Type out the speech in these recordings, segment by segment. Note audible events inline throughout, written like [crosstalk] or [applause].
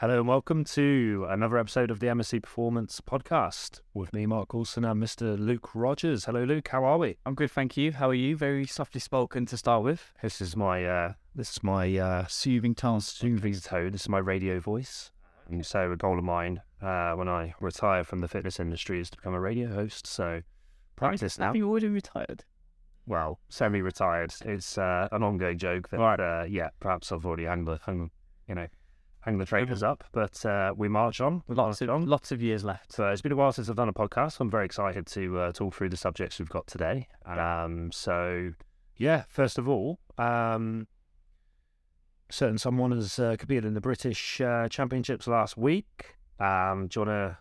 Hello and welcome to another episode of the MSC Performance Podcast with me, Mark Coulson, and Mr. Luke Rogers. Hello, Luke. How are we? I'm good, thank you. How are you? Very softly spoken to start with. This is my uh, this is my uh, Soothing tone. soothing tone. This is my radio voice. And so a goal of mine uh, when I retire from the fitness industry is to become a radio host. So practice now. Have you already retired? Well, semi-retired. It's uh, an ongoing joke that Right. uh, yeah, perhaps I've already hung the hung, you know, hung the trainers up, but uh, we march on. We Lots march of on. lots of years left. So it's been a while since I've done a podcast. So I'm very excited to uh, talk through the subjects we've got today. Um, so yeah, first of all, um, certain someone has uh, competed in the British uh, Championships last week. Um, do you want to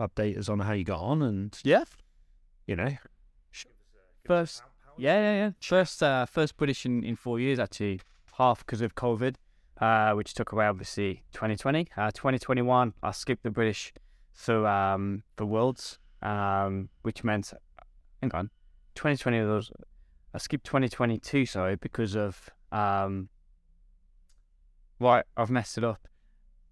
update us on how you got on and Yeah. you know? First, yeah, yeah, yeah. First, uh, first British in, in four years actually. Half because of COVID, uh, which took away obviously 2020. Uh, 2021, I skipped the British for um for Worlds, um, which meant, hang on, 2020 was I skipped 2022, sorry, because of um. Right, I've messed it up.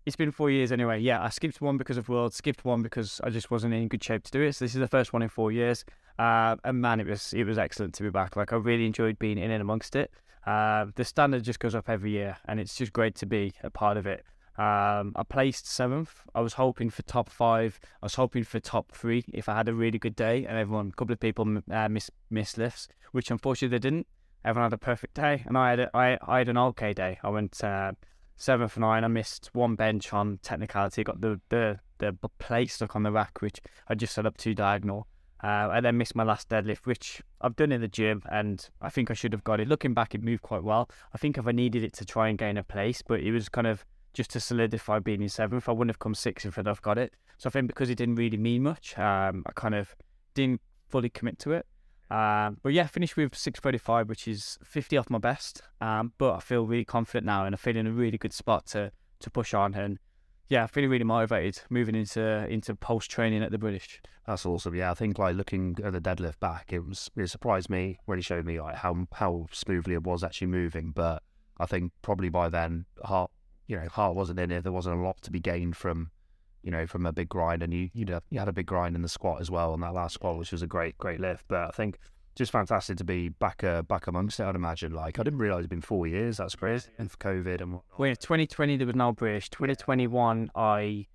It's been four years anyway. Yeah, I skipped one because of Worlds, skipped one because I just wasn't in good shape to do it. So this is the first one in four years. Uh, and man, it was it was excellent to be back. Like I really enjoyed being in and amongst it. Uh, the standard just goes up every year, and it's just great to be a part of it. Um, I placed seventh. I was hoping for top five. I was hoping for top three if I had a really good day. And everyone, a couple of people uh, missed missed lifts, which unfortunately they didn't. Everyone had a perfect day, and I had a, I, I had an okay day. I went uh, seven for nine. I missed one bench on technicality. Got the the the plate stuck on the rack, which I just set up two diagonal. Uh, then missed my last deadlift, which I've done in the gym, and I think I should have got it. Looking back, it moved quite well. I think if I needed it to try and gain a place, but it was kind of just to solidify being in seventh. I wouldn't have come sixth if I'd have got it. So I think because it didn't really mean much, um, I kind of didn't fully commit to it. Um, but yeah, finished with 635, which is 50 off my best. Um, but I feel really confident now, and I feel in a really good spot to to push on. And yeah, feeling really motivated moving into into post training at the British. That's awesome. Yeah, I think like looking at the deadlift back, it was it surprised me. when Really showed me like how how smoothly it was actually moving. But I think probably by then, heart you know heart wasn't in it. There wasn't a lot to be gained from you know from a big grind, and you you you had a big grind in the squat as well on that last squat, which was a great great lift. But I think just fantastic to be back uh, back amongst it. I'd imagine. Like I didn't realize it'd been four years. That's crazy. And for COVID and whatnot. Well, 2020 there was no British. 2021 I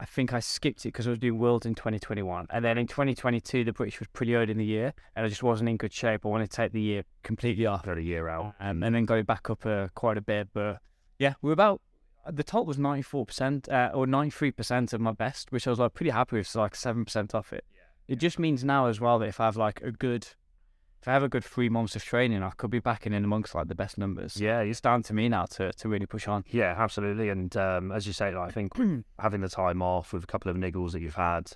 I think I skipped it because I was doing Worlds in 2021, and then in 2022 the British was pretty early in the year, and I just wasn't in good shape. I wanted to take the year completely off, Had a year out. um, and then got it back up uh, quite a bit. But yeah, we're about the top was 94% uh, or 93% of my best, which I was like pretty happy with. So like seven percent off it. It just means now as well that if I have like a good if I have a good three months of training, I could be back in amongst like the best numbers. Yeah, It's down to me now to, to really push on. Yeah, absolutely. And um, as you say, like, I think [clears throat] having the time off with a couple of niggles that you've had,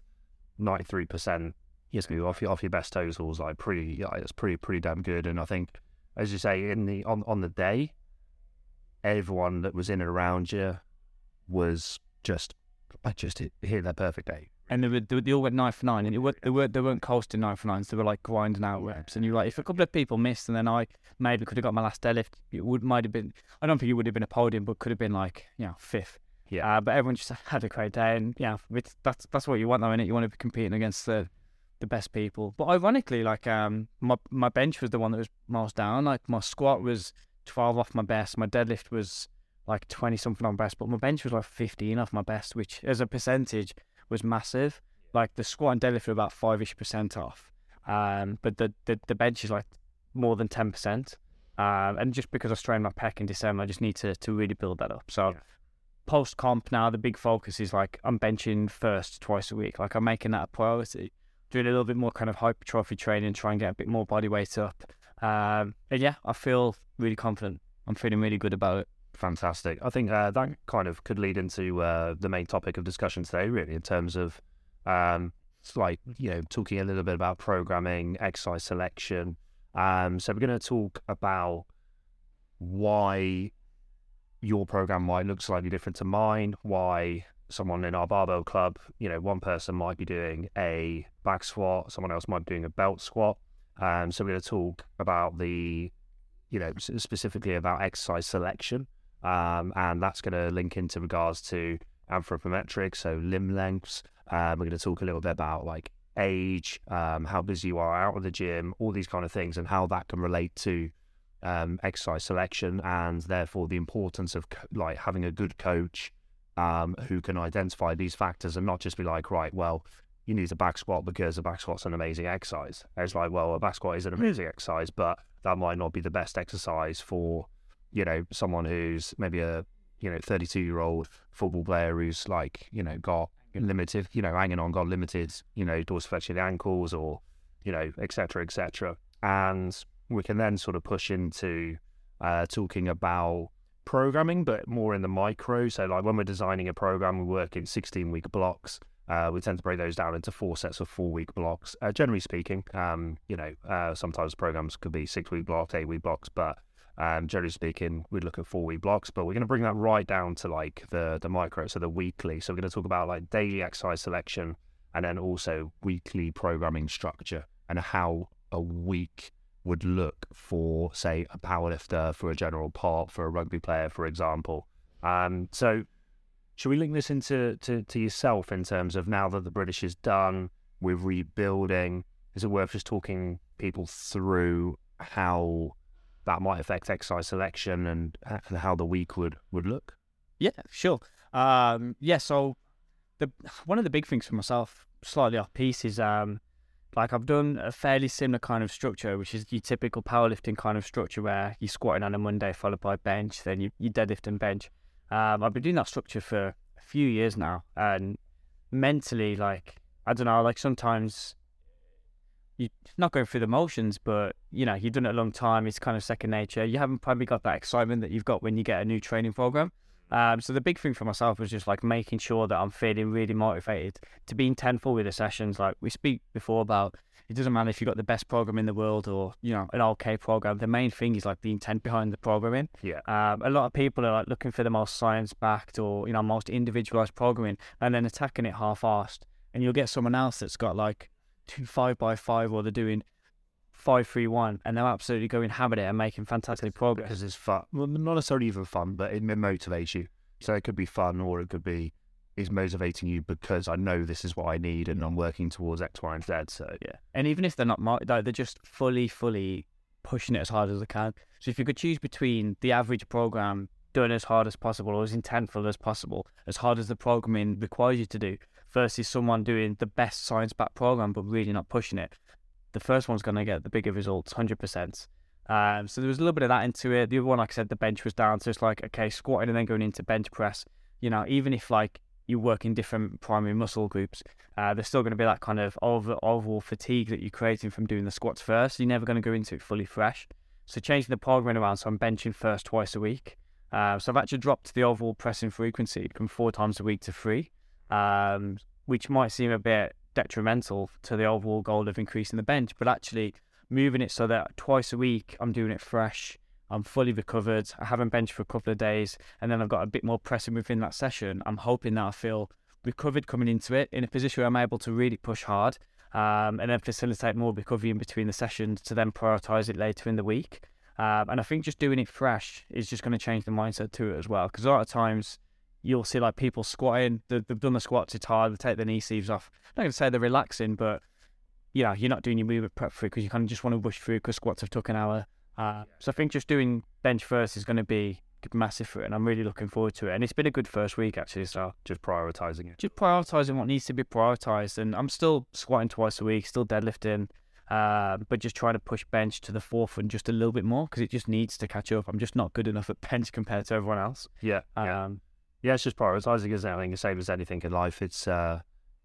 ninety three percent, yes, off your off your best totals, like pretty, yeah, it's pretty pretty damn good. And I think, as you say, in the on on the day, everyone that was in and around you was just, I just hit, hit their perfect day. And they, were, they, they all went nine for nine, and it were, they, were, they weren't coasting nine for nines. They were like grinding out reps. And you're like, if a couple of people missed, and then I maybe could have got my last deadlift, it would might have been. I don't think it would have been a podium, but could have been like you know fifth. Yeah. Uh, but everyone just had a great day, and yeah, that's that's what you want, though, innit? You want to be competing against the the best people. But ironically, like um, my my bench was the one that was most down. Like my squat was twelve off my best. My deadlift was like twenty something on best, but my bench was like fifteen off my best, which as a percentage was massive. Like the squat and deadlift were about five ish percent off, um, but the, the the bench is like more than ten percent. Um, and just because I strained my pec in December, I just need to to really build that up. So Yeah. post comp now, the big focus is like I'm benching first twice a week. Like I'm making that a priority. Doing a little bit more kind of hypertrophy training, try and get a bit more body weight up. Um, and yeah, I feel really confident. I'm feeling really good about it. Fantastic. I think uh, that kind of could lead into uh, the main topic of discussion today, really, in terms of um, like you know talking a little bit about programming, exercise selection. Um, so we're going to talk about why your program might look slightly different to mine. Why someone in our barbell club, you know, one person might be doing a back squat, someone else might be doing a belt squat. Um, so we're going to talk about the, you know, specifically about exercise selection, um, and that's going to link into regards to anthropometrics, so limb lengths. Um, we're going to talk a little bit about like age, um, how busy you are out of the gym, all these kind of things, and how that can relate to um, exercise selection, and therefore the importance of co- like having a good coach um, who can identify these factors and not just be like, right, well, you need a back squat because a back squat's an amazing exercise. It's like, well, a back squat is an amazing exercise, but that might not be the best exercise for, you know, someone who's maybe a, you know, 32 year old football player who's like, you know, got limited, you know, hanging on, got limited, you know, dorsiflexion ankles or, you know, etc. cetera, et cetera. And we can then sort of push into uh, talking about programming, but more in the micro. So, like when we're designing a program, we work in 16 week blocks. Uh, we tend to break those down into four sets of four week blocks. Uh, generally speaking, um, you know, uh, sometimes programs could be six week blocks, eight week blocks, but um, generally speaking, we'd look at four week blocks. But we're going to bring that right down to like the the micro, so the weekly. So we're going to talk about like daily exercise selection and then also weekly programming structure and how a week would look for, say, a powerlifter, for a general part, for a rugby player, for example. Um, so should we link this into to, to yourself in terms of now that the British is done, we're rebuilding? Is it worth just talking people through how that might affect exercise selection and, how the week would, would look? Yeah, sure. Um, yeah, so the one of the big things for myself, slightly off piece, is um, like I've done a fairly similar kind of structure, which is your typical powerlifting kind of structure where you're squatting on a Monday followed by bench, then you, you deadlift and bench. Um, I've been doing that structure for a few years now, and mentally, like I don't know, like sometimes you're not going through the motions, but you know you've done it a long time. It's kind of second nature. You haven't probably got that excitement that you've got when you get a new training program. Um, so the big thing for myself was just like making sure that I'm feeling really motivated to be intentful with the sessions. Like we speak before about, it doesn't matter if you've got the best program in the world or you know an okay program. The main thing is like the intent behind the programming. Yeah. Um, a lot of people are like looking for the most science-backed or you know most individualized programming, and then attacking it half-assed. And you'll get someone else that's got like two five by five, or they're doing five three one, and they're absolutely going hammer it and making fantastic progress. Because it's fun. Well, not necessarily even fun, but it motivates you. So it could be fun, or it could be is motivating you because I know this is what I need and I'm working towards X, Y, and Z. So yeah, and even if they're not, they're just fully, fully pushing it as hard as they can. So if you could choose between the average program doing as hard as possible or as intentful as possible, as hard as the programming requires you to do, versus someone doing the best science-backed program but really not pushing it, the first one's going to get the bigger results, hundred percent. Um, so there was a little bit of that into it. The other one, like I said, the bench was down. So it's like, okay, squatting and then going into bench press. You know, even if like you work in different primary muscle groups, uh, there's still going to be that kind of overall fatigue that you're creating from doing the squats first. You're never going to go into it fully fresh. So changing the programming around, so I'm benching first twice a week. Uh, so I've actually dropped the overall pressing frequency from four times a week to three, um, which might seem a bit detrimental to the overall goal of increasing the bench, but actually moving it so that twice a week I'm doing it fresh. I'm fully recovered. I haven't benched for a couple of days, and then I've got a bit more pressing within that session. I'm hoping that I feel recovered coming into it in a position where I'm able to really push hard um, and then facilitate more recovery in between the sessions to then prioritize it later in the week. Um, and I think just doing it fresh is just going to change the mindset to it as well. Because a lot of times you'll see like people squatting, they've done the squats, it's hard, they take their knee sleeves off. I'm not going to say they're relaxing, but you know, you're not doing your movement prep through because you kind of just want to rush through because squats have took an hour. Uh, so I think just doing bench first is going to be massive for it, and I'm really looking forward to it. And it's been a good first week actually. So just prioritizing it, just prioritizing what needs to be prioritized. And I'm still squatting twice a week, still deadlifting, uh, but just trying to push bench to the forefront just a little bit more because it just needs to catch up. I'm just not good enough at bench compared to everyone else. Yeah, yeah. Um, yeah, it's just prioritizing, isn't it? I think the same as anything in life. It's uh,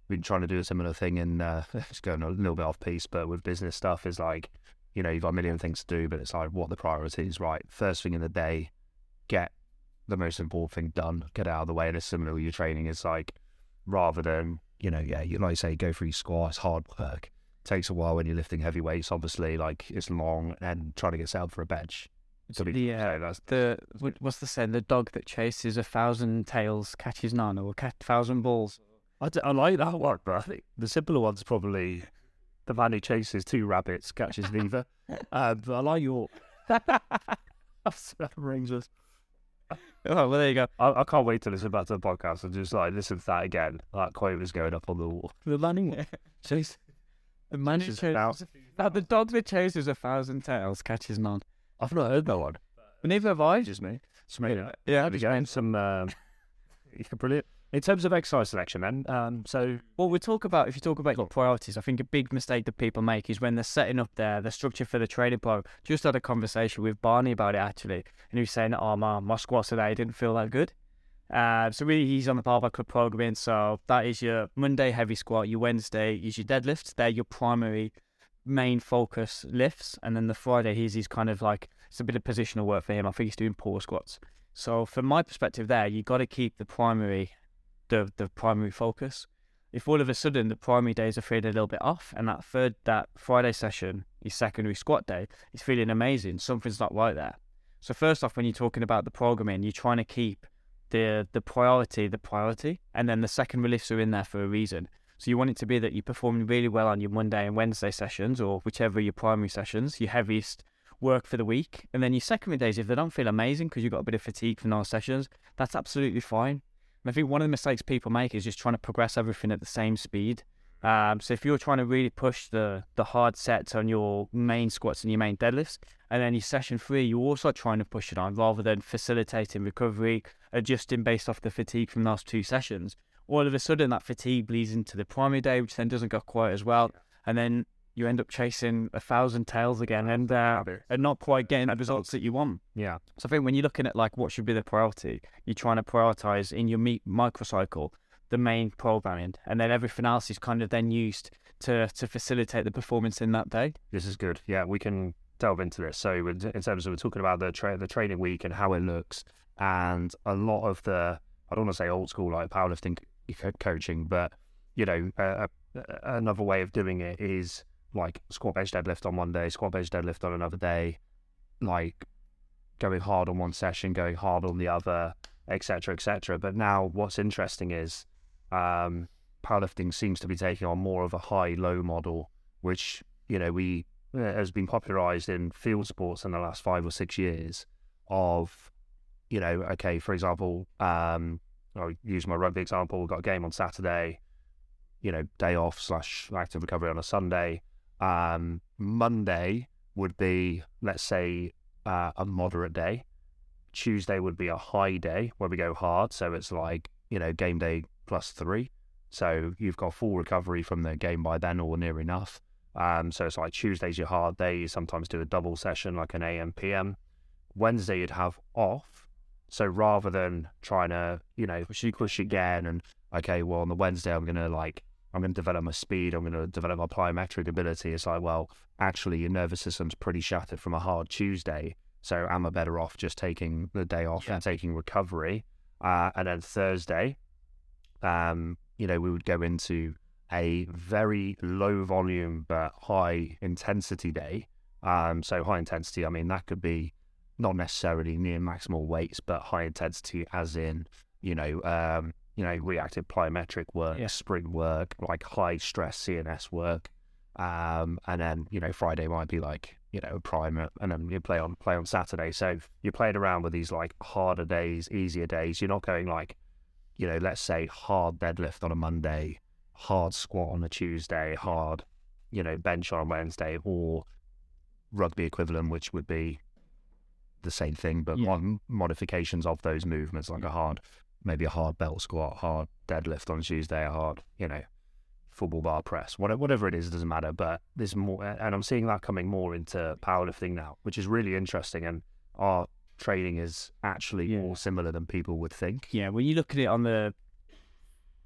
been trying to do a similar thing, and uh, [laughs] it's going a little bit off piece, but with business stuff, is like, you know, you've got a million things to do, but it's like what the priority is, right? First thing in the day, get the most important thing done, get out of the way. And it's similar with your training. It's like rather than, you know, yeah, you like say go through your squats, hard work. takes a while when you're lifting heavy weights, obviously, like it's long and trying to get set up for a bench. Uh, that's the what's the saying? The dog that chases a thousand tails catches none, or a thousand balls. I, d- I like that one, but I think the simpler one's probably the man who chases two rabbits catches neither. uh, [laughs] but I like your [laughs] that rings us. Oh, well, there you go. I, I can't wait to listen back to the podcast and just like listen to that again. That quote was going up on the wall. The landing. [laughs] Chase. The man who now- Now, the dog that chases a thousand tails catches none. I've not heard that one. Neither have I. Just me. It's me. Yeah, yeah, go. Some [laughs] um, brilliant. In terms of exercise selection, then, um, so Well, we talk about if you talk about your priorities, I think a big mistake that people make is when they're setting up their the structure for the training program. Just had a conversation with Barney about it actually, and he was saying, "Oh man, my squats today didn't feel that good." Uh, so really, he's on the Barbell Club programming. So that is your Monday heavy squat. Your Wednesday is your deadlift. They're your primary main focus lifts, and then the Friday he's he's kind of like it's a bit of positional work for him. I think he's doing poor squats. So from my perspective, there you got to keep the primary, the the primary focus if all of a sudden the primary days are feeling a little bit off and that third that Friday session is secondary squat day is feeling amazing, something's not right there. So first off, when you're talking about the programming, you're trying to keep the the priority the priority, and then the secondary lifts are in there for a reason. So you want it to be that you're performing really well on your Monday and Wednesday sessions, or whichever your primary sessions, your heaviest work for the week, and then your secondary days, if they don't feel amazing because you've got a bit of fatigue from those sessions, that's absolutely fine. And I think one of the mistakes people make is just trying to progress everything at the same speed. Um, so if you're trying to really push the the hard sets on your main squats and your main deadlifts, and then your session three, you're also trying to push it on rather than facilitating recovery, adjusting based off the fatigue from those two sessions. All of a sudden, that fatigue bleeds into the primary day, which then doesn't go quite as well, and then you end up chasing a thousand tails again, and uh, and not quite getting the results that you want. yeah, So I think when you're looking at like what should be the priority, you're trying to prioritize in your meet microcycle the main programming, and then everything else is kind of then used to to facilitate the performance in that day. this is good. Yeah, we can delve into this. So in terms of we're talking about the tra- the training week and how it looks, and a lot of the I don't want to say old school like powerlifting coaching, but you know, uh, another way of doing it is like squat bench deadlift on one day, squat bench deadlift on another day, like going hard on one session, going hard on the other, etc., etc. But now what's interesting is um, powerlifting seems to be taking on more of a high-low model, which you know we uh, has been popularized in field sports in the last five or six years. Of you know, okay, for example, um, I'll use my rugby example. We've got a game on Saturday. You know, day off slash active recovery on a Sunday. Um, Monday would be, let's say, uh, a moderate day. Tuesday would be a high day where we go hard. So it's like, you know, game day plus three. So you've got full recovery from the game by then or near enough. Um, so it's like Tuesday's your hard day. You sometimes do a double session like an AM, PM. Wednesday you'd have off. So rather than trying to, you know, push, you push again and, okay, well, on the Wednesday I'm going to like, I'm going to develop my speed. I'm going to develop my plyometric ability. It's like, well, actually, your nervous system's pretty shattered from a hard Tuesday. So am I better off just taking the day off Yeah. and taking recovery? Uh, and then Thursday, um, you know, we would go into a very low volume but high intensity day. Um, so high intensity, I mean, that could be not necessarily near maximal weights, but high intensity, as in, you know, um, you know, reactive plyometric work, Yeah. sprint work, like high stress CNS work. Um, and then you know Friday might be like you know a primer, and then you play on play on Saturday. So you're playing around with these like harder days, easier days. You're not going like, you know, let's say hard deadlift on a Monday, hard squat on a Tuesday, hard, you know, bench on Wednesday, or rugby equivalent, which would be the same thing, but Yeah. mod- modifications of those movements, like a hard, maybe a hard belt squat, hard deadlift on Tuesday, a hard, you know, football bar press, whatever, it is, it doesn't matter. But there's more, and I'm seeing that coming more into powerlifting now, which is really interesting. And our training is actually Yeah. more similar than people would think. Yeah, when you look at it on the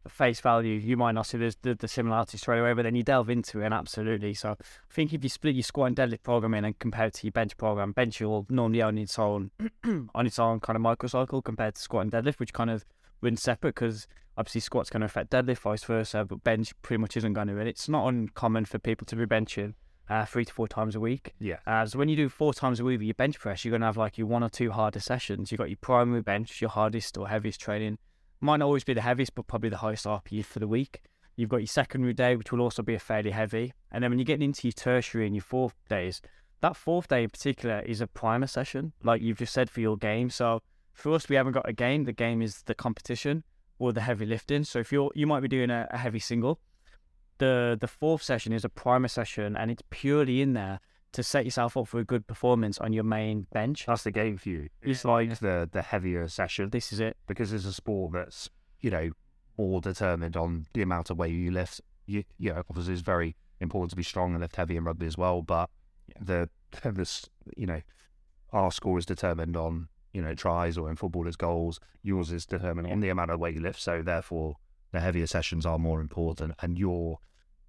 face value, you might not see the, the similarities straight away, but then you delve into it, and absolutely. So I think if you split your squat and deadlift program in and compare it to your bench program, bench will normally on its own [clears throat] on its own kind of microcycle compared to squat and deadlift, which kind of run separate because obviously squat's going to affect deadlift, vice versa, but bench pretty much isn't going to. And it's not uncommon for people to be benching uh, three to four times a week. Yeah. Uh, so when you do four times a week with your bench press, you're going to have like your one or two harder sessions. You've got your primary bench, your hardest or heaviest training. Might not always be the heaviest, but probably the highest RPE for the week. You've got your secondary day, which will also be a fairly heavy. And then when you're getting into your tertiary and your fourth days, that fourth day in particular is a primer session, like you've just said for your game. So For us, we haven't got a game. The game is the competition or the heavy lifting. So if you're you might be doing a, a heavy single, the the fourth session is a primer session, and it's purely in there to set yourself up for a good performance on your main bench. That's the game for you. It's like the the heavier session This is it. because it's a sport that's you know all determined on the amount of weight you lift. You, you know, obviously it's very important to be strong and lift heavy in rugby as well. But the [laughs] this you know our score is determined on you know tries or in footballers goals. Yours is determined on the amount of weight you lift. So therefore, the heavier sessions are more important, and you're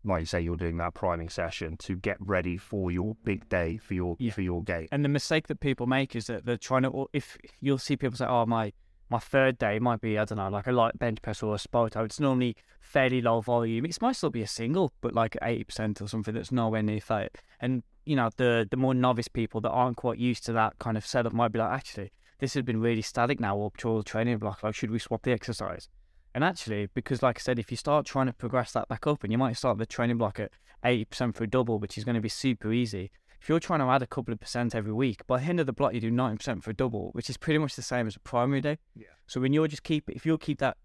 like you say, you're doing that priming session to get ready for your big day for your Yeah. for your game. And the mistake that people make is that they're trying to. If you'll see people say, "Oh, my my third day might be I don't know, like a light bench press or a spoto. Oh, it's normally fairly low volume. It might still be a single, but like eighty percent or something that's nowhere near that. And you know, the the more novice people that aren't quite used to that kind of setup might be like, actually, this has been really static now up to all the training block. Like, should we swap the exercise? And actually, because like I said, if you start trying to progress that back up, and you might start the training block at eighty percent for a double, which is going to be super easy. If you're trying to add a couple of percent every week, by the end of the block you do ninety percent for a double, which is pretty much the same as a primary day. Yeah. So when you're just keep, if you'll keep that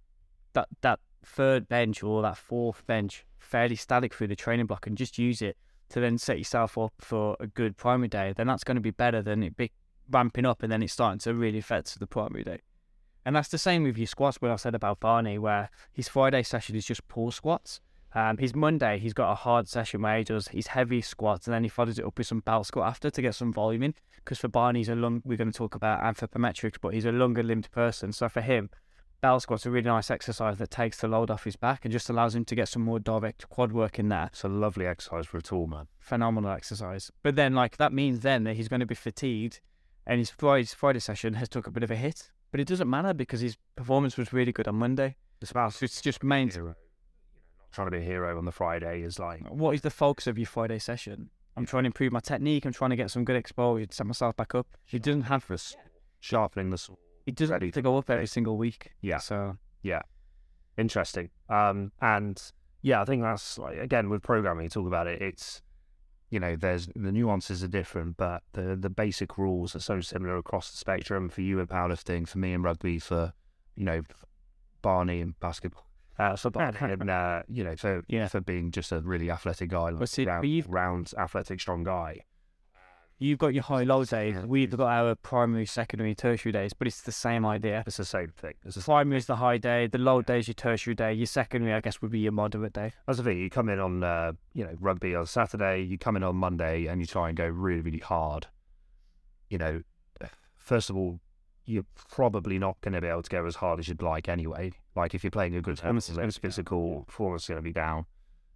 that that third bench or that fourth bench fairly static through the training block and just use it to then set yourself up for a good primary day, then that's going to be better than it be ramping up and then it's starting to really affect the primary day. And that's the same with your squats. What I said about Barney, where his Friday session is just pull squats. Um, his Monday, he's got a hard session where he does his heavy squats and then he follows it up with some belt squat after to get some volume in. Because for Barney, he's a long, we're going to talk about anthropometrics, but he's a longer limbed person. So for him, belt squats are a really nice exercise that takes the load off his back and just allows him to get some more direct quad work in there. It's a lovely exercise for a tall man. Phenomenal exercise. But then, like, that means then that he's going to be fatigued and his Friday, Friday session has took a bit of a hit. But it doesn't matter because his performance was really good on Monday. It's about So it's just main. hero. You know, not trying to be a hero on the Friday is like What is the focus of your Friday session? I'm trying to improve my technique. I'm trying to get some good exposure, to set myself back up. He doesn't have for s- sharpening the sword. He doesn't ready have to go up every single week. Yeah. So yeah, Interesting. Um, and yeah, I think that's like again with programming. You talk about it. It's you know, there's the nuances are different, but the the basic rules are so similar across the spectrum. For you in powerlifting, for me in rugby, for you know, Barney in basketball. Uh, for Barney [laughs] and uh, you know, for Yeah. for being just a really athletic guy, like see, round, you've- round athletic strong guy. You've got your high low days. We've got our primary, secondary, tertiary days, but it's the same idea. It's the same thing. It's the Primary is the high day. The low day is your tertiary day. Your secondary, I guess, would be your moderate day. That's the thing. You come in on, uh, you know, rugby on Saturday. You come in on Monday, and you try and go really, really hard. You know, first of all, you're probably not going to be able to go as hard as you'd like anyway. Like if you're playing a good Performance tournament, is it's gonna be down, physical performance is going to be down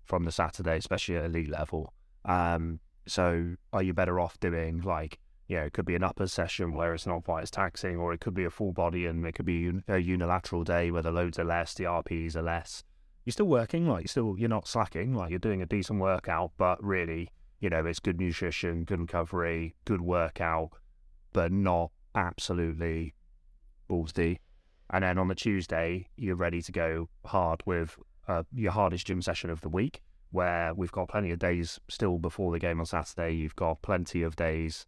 from the Saturday, especially at elite level. Um, so are you better off doing like, you know, it could be an upper session where it's not quite as taxing, or it could be a full body and it could be a unilateral day where the loads are less, the RPs are less you're still working, like you're still you're not slacking, like you're doing a decent workout, but really, you know, it's good nutrition, good recovery, good workout, but not absolutely balls deep. And then on the Tuesday, you're ready to go hard with uh, your hardest gym session of the week, where we've got plenty of days still before the game on Saturday. You've got plenty of days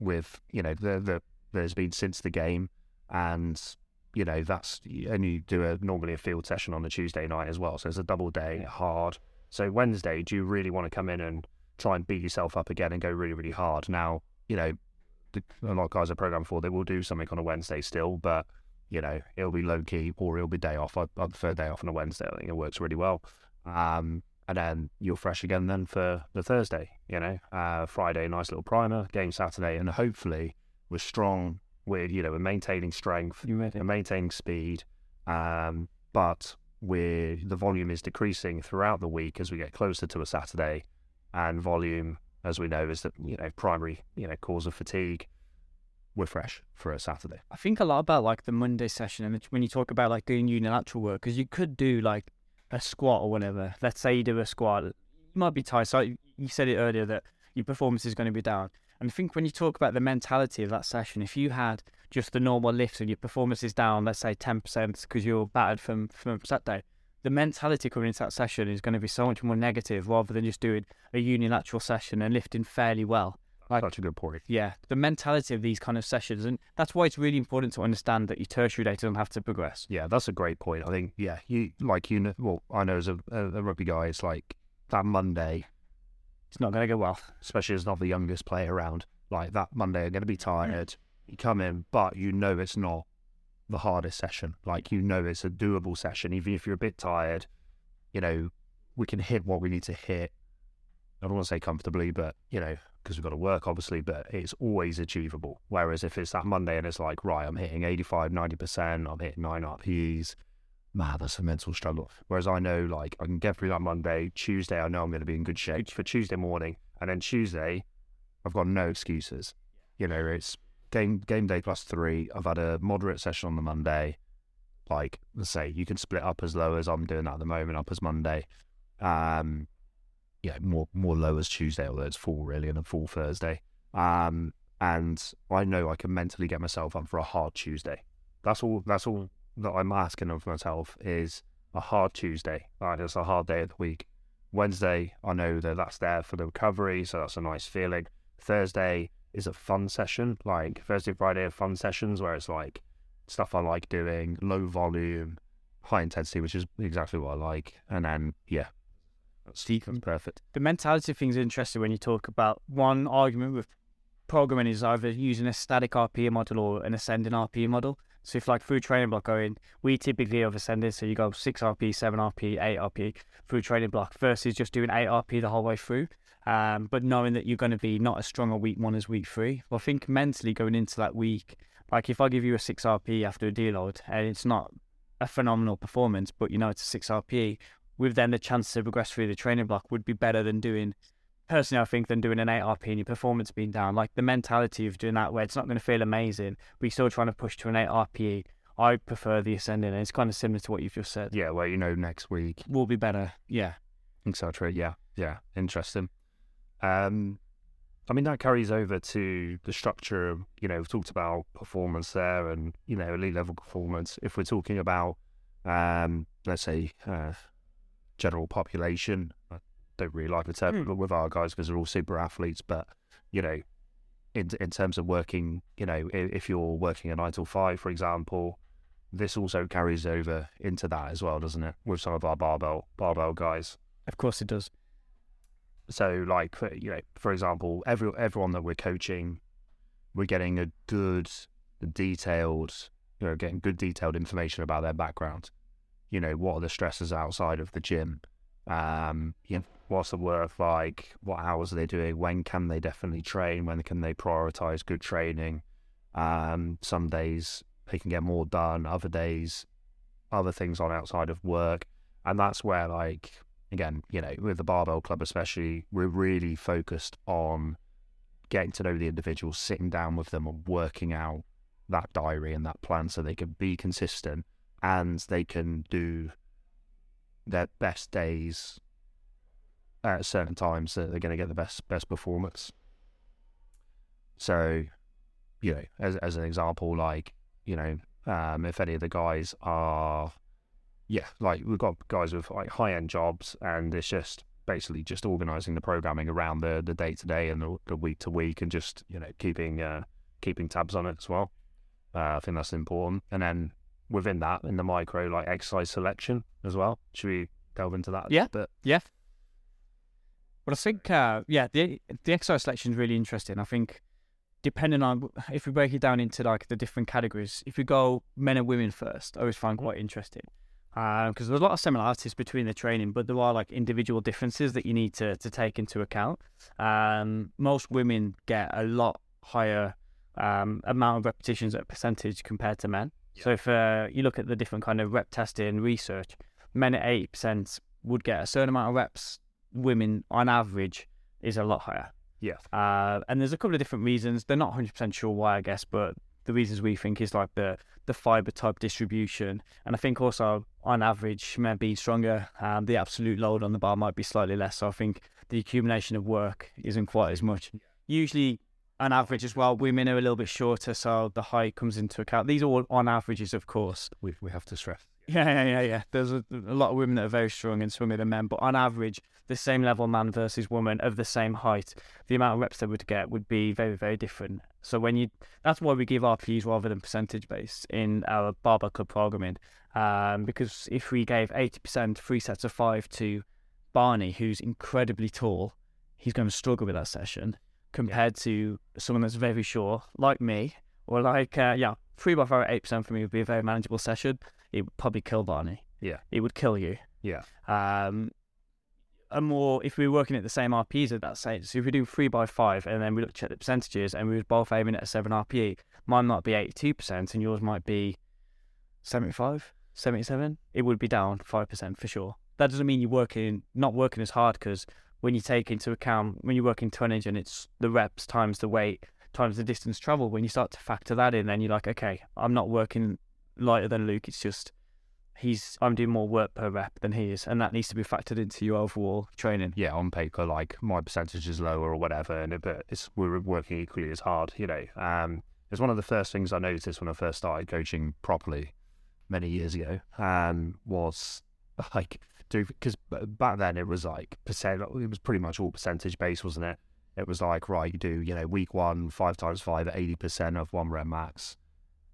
with, you know, the, the there's been since the game, and you know that's and you do a normally a field session on the Tuesday night as well. So it's a double day hard. So Wednesday, do you really want to come in and try and beat yourself up again and go really really hard? Now you know the, a lot of guys are programmed for they will do something on a Wednesday still, but you know it'll be low key or it'll be day off. I, I prefer day off on a Wednesday. I think it works really well. Um, and then you're fresh again then for the Thursday. You know, uh, Friday, nice little primer game Saturday, and hopefully we're strong. We're you know we're maintaining strength and maintaining speed, um, but we're the volume is decreasing throughout the week as we get closer to a Saturday, and volume, as we know, is the you know primary you know cause of fatigue. We're fresh for a Saturday. I think a lot about like the Monday session, and when you talk about like doing unilateral work, because you could do like a squat or whatever. Let's say you do a squat, you might be tired. So you said it earlier that your performance is going to be down. And I think when you talk about the mentality of that session, if you had just the normal lifts and your performance is down, let's say ten percent because you're battered from from Saturday, the mentality coming into that session is going to be so much more negative rather than just doing a unilateral session and lifting fairly well. Like, Such a good point. yeah, the mentality of these kind of sessions, and that's why it's really important to understand that your tertiary day doesn't have to progress. Yeah, that's a great point. I think, yeah, you like you know, well, I know as a, a, a rugby guy, it's like that Monday, It's not going to go well. especially as not the youngest player around. Like that Monday, I'm going to be mm. tired. You come in, but you know it's not the hardest session. Like you know it's a doable session, even if you're a bit tired. You know, we can hit what we need to hit. I don't want to say comfortably, but you know, because we've got to work, obviously, but it's always achievable. Whereas if it's that Monday and it's like, right, I'm hitting 85, 90%, I'm hitting nine RPEs, man, that's a mental struggle. Whereas I know, like, I can get through that Monday. Tuesday, I know I'm going to be in good shape for Tuesday morning. And then Tuesday, I've got no excuses. You know, it's game game day plus three. I've had a moderate session on the Monday. Like, let's say you can split up as low as I'm doing that at the moment, up as Monday. Um, yeah, more more low as Tuesday, although it's full really, and a full Thursday. Um, and I know I can mentally get myself up for a hard Tuesday. That's all. That's all that I'm asking of myself is a hard Tuesday. Like it's a hard day of the week. Wednesday, I know that that's there for the recovery, so that's a nice feeling. Thursday is a fun session, like Thursday, Friday are fun sessions where it's like stuff I like doing, low volume, high intensity, which is exactly what I like. And then yeah, that's, that's perfect. The mentality thing is interesting when you talk about one argument with programming is either using a static RPE model or an ascending RPE model. So if like through training block going, we typically have ascended, so you go six RP, seven RP, eight RP through training block versus just doing eight RP the whole way through. Um, but knowing that you're going to be not as strong a week one as week three. Well, I think mentally going into that week, like if I give you a six RP after a deload and it's not a phenomenal performance, but you know it's a six RP, with then the chance to progress through the training block would be better than doing personally I think than doing an 8 RP and your performance being down. Like the mentality of doing that where it's not going to feel amazing, but you're still trying to push to an 8 RPE. I prefer the ascending and it's kind of similar to what you've just said. Yeah, well, you know, next week, Will be better. Yeah. etc. Yeah, yeah, interesting. Um, I mean, that carries over to the structure. of, You know, we've talked about performance there, and you know, elite level performance. If we're talking about, um, let's say, uh, general population, I don't really like the term Hmm. with our guys because they're all super athletes, but you know, in in terms of working, you know, if you're working a nine till five, for example, this also carries over into that as well, doesn't it? With some of our barbell barbell guys. Of course it does. So, like, you know, for example, every everyone that we're coaching, we're getting a good, detailed, you know, getting good detailed information about their background. You know, what are the stresses outside of the gym? Um, you know, what's the work like? What hours are they doing? When can they definitely train? When can they prioritize good training? Um, some days they can get more done. Other days, other things on outside of work, and that's where like again, you know, with the barbell club especially, we're really focused on getting to know the individual, sitting down with them and working out that diary and that plan so they can be consistent and they can do their best days at certain times that they're going to get the best best performance. So, you know, as as an example, like you know, um, if any of the guys are yeah, like we've got guys with like high end jobs, and it's just basically just organizing the programming around the the day to day and the, the week to week, and just you know keeping uh, keeping tabs on it as well. Uh, I think that's important. And then within that, in the micro, like exercise selection as well. Should we delve into that? Yeah. but yeah. Well, I think, uh, yeah, the the exercise selection is really interesting. I think, depending on if we break it down into like the different categories, if we go men and women first, I always find quite interesting because there's a lot of similarities between the training, but there are like individual differences that you need to to take into account. Um, most women get a lot higher um, amount of repetitions at percentage compared to men. So if uh, you look at the different kind of rep testing research, men at eighty percent would get a certain amount of reps women on average is a lot higher. Yeah. Uh, and there's a couple of different reasons. They're not 100% sure why, I guess, but the reasons we think is like the the fiber type distribution, and I think also on average, men being stronger, um, the absolute load on the bar might be slightly less. So I think the accumulation of work isn't quite as much. Usually, on average as well, women are a little bit shorter, so the height comes into account. These are all on averages, of course. we we have to stress. Yeah, yeah, yeah, yeah. There's a, a lot of women that are very strong and stronger than men, but on average, the same level man versus woman of the same height, the amount of reps they would get would be very, very different. So when you, that's why we give RPEs rather than percentage based in our barbell club programming, um, because if we gave 80% three sets of five to Barney, who's incredibly tall, he's going to struggle with that session compared yeah. to someone that's very sure, like me, or like, uh, yeah, three by five, 8% for me would be a very manageable session. It would probably kill Barney. Yeah. It would kill you. Yeah. Um, a more if we were working at the same RPEs at that stage. So if we do three by five and then we look at the percentages and we were both aiming at a seven RPE, mine might be eighty two percent and yours might be 75, 77. It would be down five percent for sure. That doesn't mean you're working not working as hard because when you take into account when you're working tonnage and it's the reps times the weight times the distance travel, when you start to factor that in, then you're like, okay, I'm not working lighter than Luke. It's just he's I'm doing more work per rep than he is, and that needs to be factored into your overall training. Yeah, on paper, like my percentage is lower or whatever, and it, but it's we're working equally as hard. You know, um, it's one of the first things I noticed when I first started coaching properly many years ago. Um, was [laughs] like do because back then it was like percent. It was pretty much all percentage based, wasn't it? It was like right, you do you know week one five times five at eighty percent of one rep max.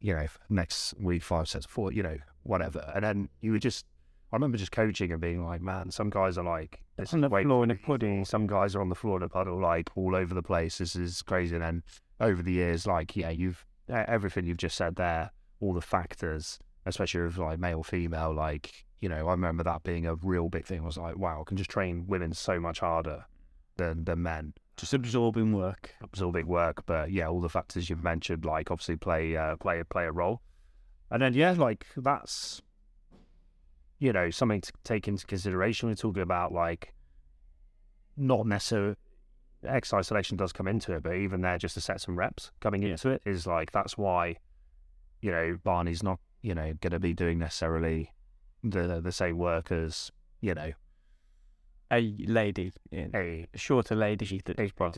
You know, next week five sets four. You know, whatever. And then you were just, I remember just coaching and being like, man, some guys are like, this on the floor in a pudding. Some guys are on the floor in a puddle, like all over the place. This is crazy. And then over the years, like, yeah, you've, everything you've just said there, all the factors, especially with like male, female, like, you know, I remember that being a real big thing. I was like, wow, I can just train women so much harder than, than men. Just absorbing work. Absorbing work. But yeah, all the factors you've mentioned, like obviously play, uh, play, play a role. And then, yeah, like that's, you know, something to take into consideration. We're talking about like not necessarily exercise selection does come into it, but even there, just to set some reps coming yeah. into it is like that's why, you know, Barney's not, you know, going to be doing necessarily the the same work as, you know, a lady, a shorter lady.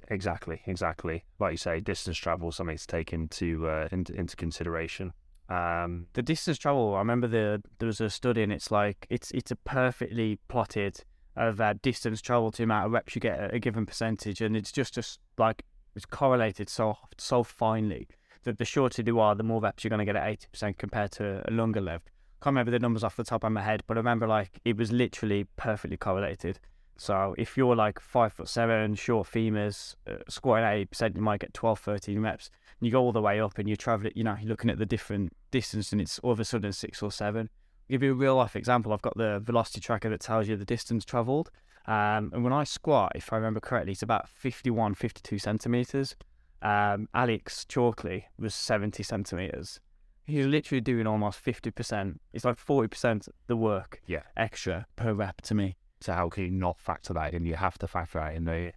exactly, exactly. Like you say, distance travel, something to take into uh, into, into consideration. Um, the distance travel, I remember the there was a study and it's like it's it's a perfectly plotted of uh, distance travel to amount of reps you get at a given percentage, and it's just just like it's correlated so so finely that the shorter you are, the more reps you're going to get at eighty percent compared to a longer lift. Can't remember the numbers off the top of my head, but I remember like it was literally perfectly correlated. So if you're like five foot seven, short femurs, uh, squatting at eighty percent, you might get 12, 13 reps And you go all the way up and you travel it, you know, you're looking at the different distance and it's all of a sudden six or seven. I'll give you a real life example. I've got the velocity tracker that tells you the distance traveled. Um, and when I squat, if I remember correctly, it's about 51, 52 centimeters. Um, Alex Chalkley was 70 centimeters. He's literally doing almost 50%. It's like 40% the work yeah. extra per rep to me. So how can you not factor that in? You have to factor that in. The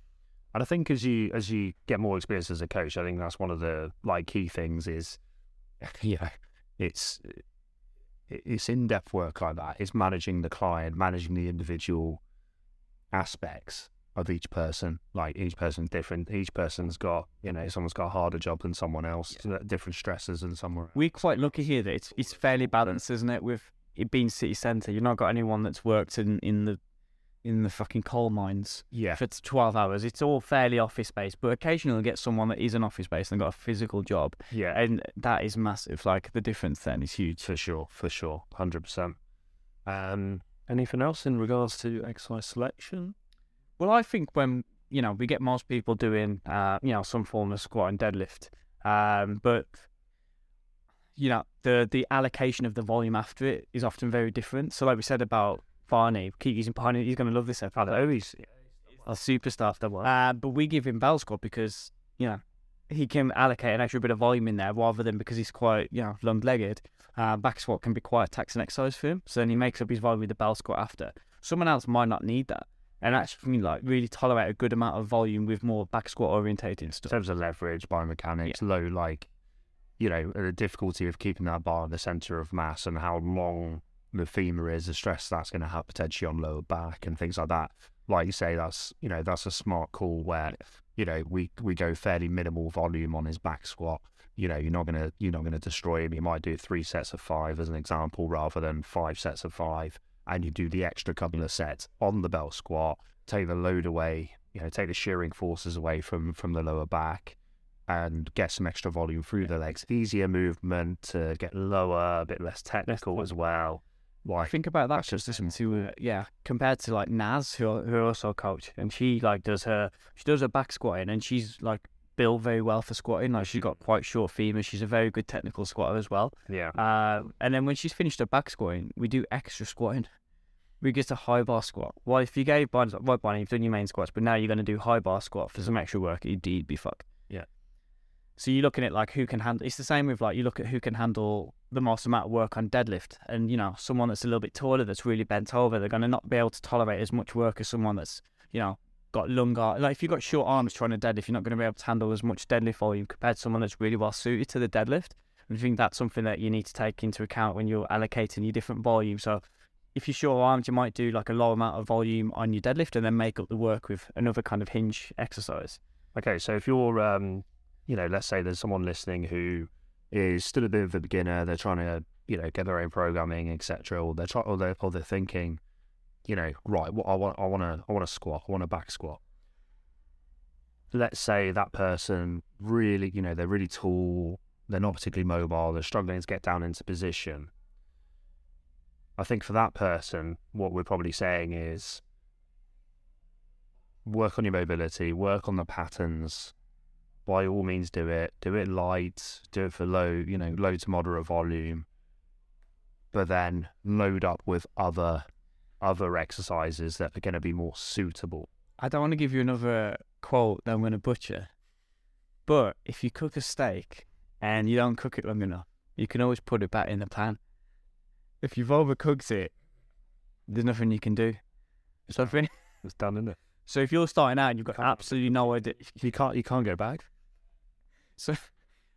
and I think as you as you get more experience as a coach, I think that's one of the like key things is, [laughs] yeah, it's it's in depth work like that. It's managing the client, managing the individual aspects of each person. Like each person's different. Each person's got you know someone's got a harder job than someone else, yeah. different stresses than someone. We're quite lucky here that it's it's fairly balanced, isn't it? With it being city centre, you've not got anyone that's worked in in the in the fucking coal mines yeah. for 12 hours. It's all fairly office based, but occasionally you'll get someone that is an office based and got a physical job. Yeah. And that is massive. Like the difference then is huge. For sure, for sure. 100%. Um, anything else in regards to exercise selection? Well, I think when, you know, we get most people doing, uh, you know, some form of squat and deadlift, um, but you know the the allocation of the volume after it is often very different. So, like we said about Barney. Keep using Barney. He's going to love this. I know he's a superstar. That one. Uh, but we give him belt squat because you know he can allocate an extra bit of volume in there rather than because he's quite you know long legged. Uh, back squat can be quite a taxing exercise for him. So then he makes up his volume with the belt squat after. Someone else might not need that and actually like really tolerate a good amount of volume with more back squat orientated stuff. In terms of leverage, biomechanics, yeah. low like you know the difficulty of keeping that bar in the center of mass and how long the femur is, the stress that's going to have potentially on lower back and things like that. Like you say, that's you know that's a smart call where you know we we go fairly minimal volume on his back squat, you know, you're not gonna you're not gonna destroy him. You might do three sets of five as an example, rather than five sets of five, and you do the extra couple of sets on the belt squat, take the load away, you know, take the shearing forces away from from the lower back, and get some extra volume through the legs. Easier movement to get lower, a bit less technical as well. Like, think about that. Just listen to uh, yeah, compared to like Naz, who who also coach, and she like does her she does her back squatting, and she's like built very well for squatting. Like she's got quite short femurs. She's a very good technical squatter as well. Yeah. Uh, and then when she's finished her back squatting, we do extra squatting. We get a high bar squat. Well, if you gave Barney, right, Barney, you've done your main squats, but now you're going to do high bar squat for some extra work. You'd, you'd be fucked. Yeah. So you're looking at like who can handle. It's the same with like you look at who can handle the most amount of work on deadlift, and you know someone that's a little bit taller that's really bent over, they're going to not be able to tolerate as much work as someone that's you know got longer. Like if you've got short arms trying to deadlift, you're not going to be able to handle as much deadlift volume compared to someone that's really well suited to the deadlift. And I think that's something that you need to take into account when you're allocating your different volume. So if you're short armed, you might do like a low amount of volume on your deadlift and then make up the work with another kind of hinge exercise. Okay, so if you're um you know, let's say there's someone listening who is still a bit of a beginner, they're trying to, you know, get their own programming, etc., or they're trying, or they're, or they're thinking, you know, right, what I want, I want to, I want to squat, I want to back squat. Let's say that person really, you know, they're really tall, they're not particularly mobile, they're struggling to get down into position. I think for that person, what we're probably saying is work on your mobility, work on the patterns, by all means do it. Do it light, do it for low, you know, low to moderate volume, but then load up with other other exercises that are going to be more suitable. I don't want to give you another quote that I'm going to butcher, but if you cook a steak and you don't cook it long enough, you can always put it back in the pan. If you've overcooked it, there's nothing you can do. Something it's done, isn't it? So if you're starting out and you've got absolutely no idea, you can't you can't go back. So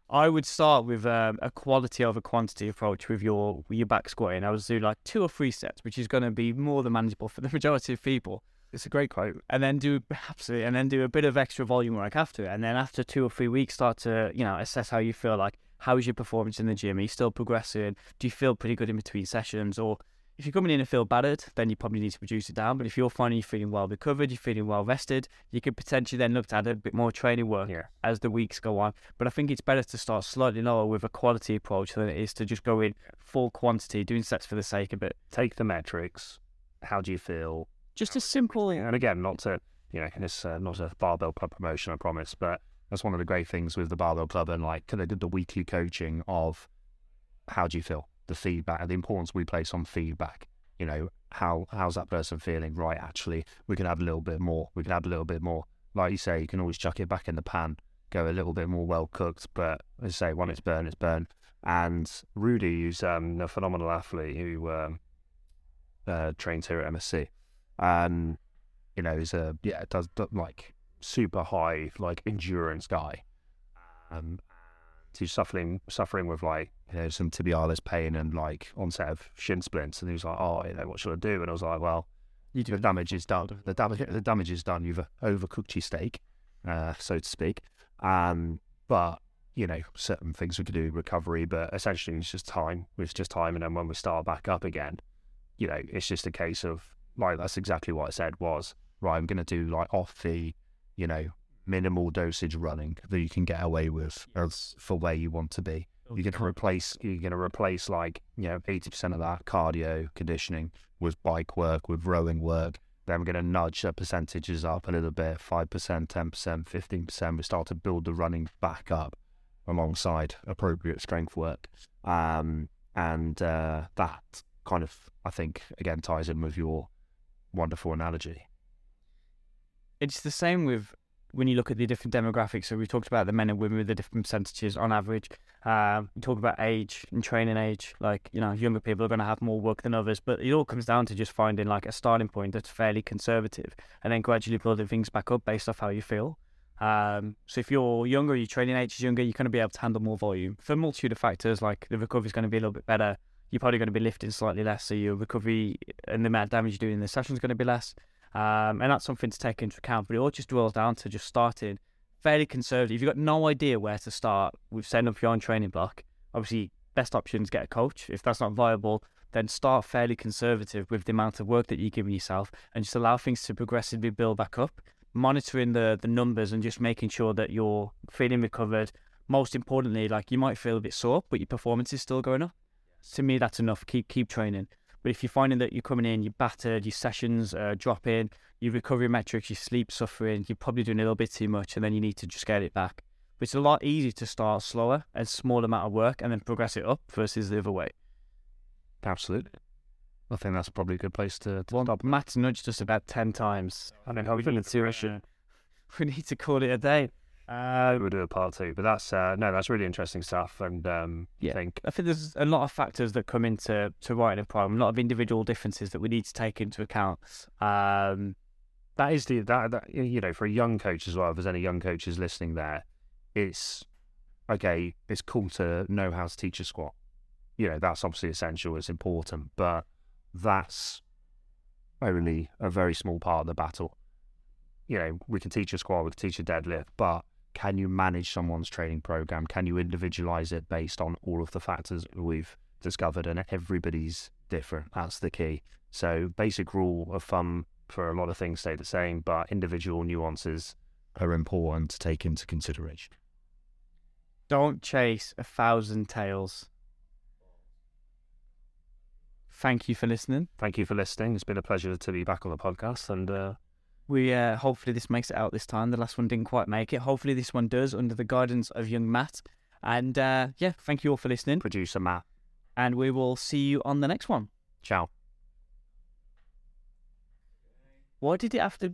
I would start with um, a quality over quantity approach with your your back squatting. I would do like two or three sets, which is going to be more than manageable for the majority of people. It's a great quote. And then do absolutely, and then do a bit of extra volume work after it. And then after two or three weeks, start to you know assess how you feel. Like how is your performance in the gym? Are you still progressing? Do you feel pretty good in between sessions, or if you're coming in and feel battered, then you probably need to reduce it down. But if you're finding you're feeling well recovered, you're feeling well rested, you could potentially then look to add a bit more training work yeah. as the weeks go on. But I think it's better to start slightly lower with a quality approach than it is to just go in full quantity, doing sets for the sake of it. Take the metrics. How do you feel? Just as simple. And again, not to, you know, it's uh, not a barbell club promotion, I promise, but that's one of the great things with the barbell club and like they did the weekly coaching of how do you feel? The feedback the importance we place on feedback you know, how how's that person feeling? Right, actually, we can add a little bit more. We can add a little bit more. Like you say, you can always chuck it back in the pan, go a little bit more well cooked. But as I say, when it's burnt, it's burnt. And Rudy, who's um, a phenomenal athlete who um, uh, trains here at MSC, and you know, is a yeah, does, does like super high like endurance guy. Um, he's suffering suffering with like you know some tibialis pain and like onset of shin splints, and he was like, "Oh, you know, what should I do?" And I was like, "Well, you do. the damage is done. The damage the damage is done. You've overcooked your steak, uh, so to speak. Um, but you know, certain things we could do recovery, but essentially it's just time. It's just time, and then when we start back up again, you know, it's just a case of like that's exactly what I said was right. I'm going to do like off the, you know, minimal dosage running that you can get away with as for where you want to be. You're going to replace you're going to replace like you know eighty percent of that cardio conditioning with bike work, with rowing work. Then we're going to nudge the percentages up a little bit, five percent, ten percent, fifteen percent. We start to build the running back up alongside appropriate strength work, um, and uh, that kind of I think again ties in with your wonderful analogy. It's the same with when you look at the different demographics, so we talked about the men and women with the different percentages on average. Um, talk about age and training age, like you know, younger people are going to have more work than others, but it all comes down to just finding like a starting point that's fairly conservative, and then gradually building things back up based off how you feel. Um, so if you're younger, your training age is younger, you're going to be able to handle more volume. For a multitude of factors, like the recovery is going to be a little bit better. You're probably going to be lifting slightly less, so your recovery and the amount of damage you do in the session is going to be less. Um, and that's something to take into account. But it all just boils down to just starting fairly conservative. If you've got no idea where to start with setting up your own training block, obviously best option is get a coach. If that's not viable, then start fairly conservative with the amount of work that you're giving yourself and just allow things to progressively build back up, monitoring the the numbers and just making sure that you're feeling recovered. Most importantly, like you might feel a bit sore, but your performance is still going up. To me, that's enough. Keep keep training. But if you're finding that you're coming in, you're battered, your sessions uh, dropping, your recovery metrics, your sleep suffering, you're probably doing a little bit too much, and then you need to just get it back. But it's a lot easier to start slower and small amount of work and then progress it up versus the other way. Absolutely. I think that's probably a good place to, to Well, stop. Matt's nudged us about 10 times. I don't We know. need to, uh, [laughs] we need to call it a day. Uh, We'll do a part two, but that's uh, no, that's really interesting stuff. And um, Yeah. I think I think there's a lot of factors that come into to writing a program, a lot of individual differences that we need to take into account. Um, that is the that, that you know for a young coach as well. If there's any young coaches listening there, it's okay. It's cool to know how to teach a squat. You know that's obviously essential. It's important, but that's only a very small part of the battle. You know, we can teach a squat, we can teach a deadlift, but can you manage someone's training program? Can you individualize it based on all of the factors we've discovered? And everybody's different. That's the key. So, basic rule of thumb for a lot of things stay the same, but individual nuances are important to take into consideration. don't chase a thousand tails. Thank you for listening. Thank you for listening. It's been a pleasure to be back on the podcast, and uh, We uh, hopefully this makes it out this time. The last one didn't quite make it. Hopefully this one does under the guidance of young Matt. And uh, yeah, thank you all for listening. producer Matt. And we will see you on the next one. Ciao. Why did it have to